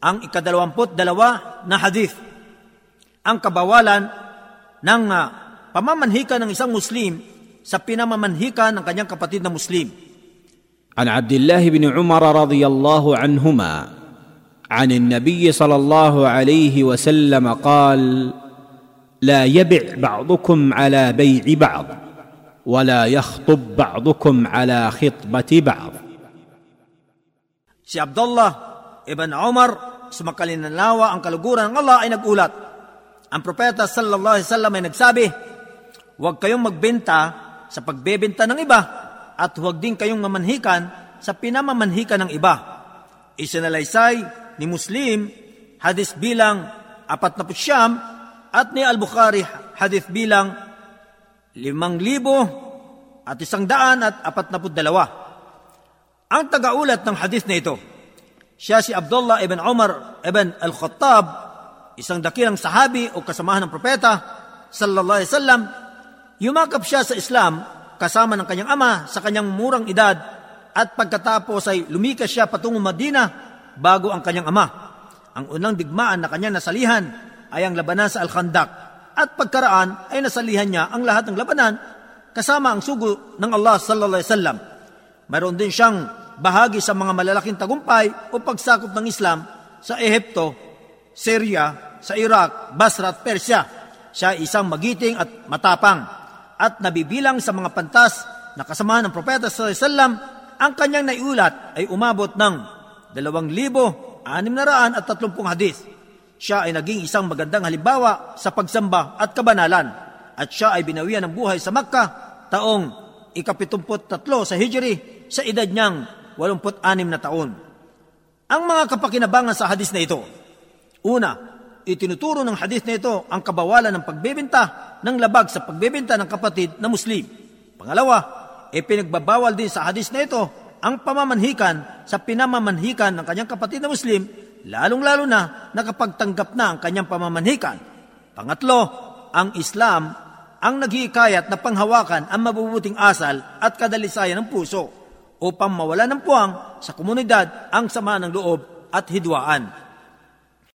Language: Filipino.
ang ikadalawamput dalawa na hadith. Ang kabawalan ng uh, pamamanhika ng isang Muslim sa pinamamanhika ng kanyang kapatid na Muslim. عن عبد الله بن عمر رضي الله عنهما عن النبي صلى الله عليه وسلم قال لا يبع بعضكم على بيع بعض ولا يخطب بعضكم على خطبه بعض Si Abdullah ibn Umar, sumakalinalawa ang kaluguran ng Allah ay nagulat. Ang propeta sallallahu alaihi wasallam ay nagsabi, Huwag kayong magbenta sa pagbebenta ng iba at huwag din kayong mamanhikan sa pinamamanhikan ng iba. Isinalaysay ni Muslim hadis bilang apat na pusyam at ni Al-Bukhari hadis bilang limang libo at isang daan at apat na dalawa. Ang tagaulat ng hadith na ito, siya si Abdullah ibn Umar ibn Al-Khattab, isang dakilang sahabi o kasamahan ng propeta, sallallahu alaihi wasallam, yumakap siya sa Islam kasama ng kanyang ama sa kanyang murang edad at pagkatapos ay lumikas siya patungong Madina bago ang kanyang ama. Ang unang digmaan na kanyang nasalihan ay ang labanan sa Al-Khandaq at pagkaraan ay nasalihan niya ang lahat ng labanan kasama ang sugo ng Allah sallallahu alaihi wasallam. Mayroon din siyang bahagi sa mga malalaking tagumpay o pagsakop ng Islam sa Ehipto, Syria, sa Iraq, Basra at Persia. Siya ay isang magiting at matapang at nabibilang sa mga pantas na kasamahan ng Propeta sallallahu ang kanyang naiulat ay umabot ng 2,630 hadis. Siya ay naging isang magandang halimbawa sa pagsamba at kabanalan at siya ay binawian ng buhay sa Makkah taong ikapitumput tatlo sa Hijri sa edad niyang 86 na taon. Ang mga kapakinabangan sa hadis na ito. Una, itinuturo ng hadis na ito ang kabawalan ng pagbebenta ng labag sa pagbebenta ng kapatid na Muslim. Pangalawa, ipinagbabawal din sa hadis na ito ang pamamanhikan sa pinamamanhikan ng kanyang kapatid na Muslim, lalong-lalo na nakapagtanggap na ang kanyang pamamanhikan. Pangatlo, ang Islam ang naghihikayat na panghawakan ang mabubuting asal at kadalisayan ng puso upang mawala ng puwang sa komunidad ang sama ng loob at hidwaan.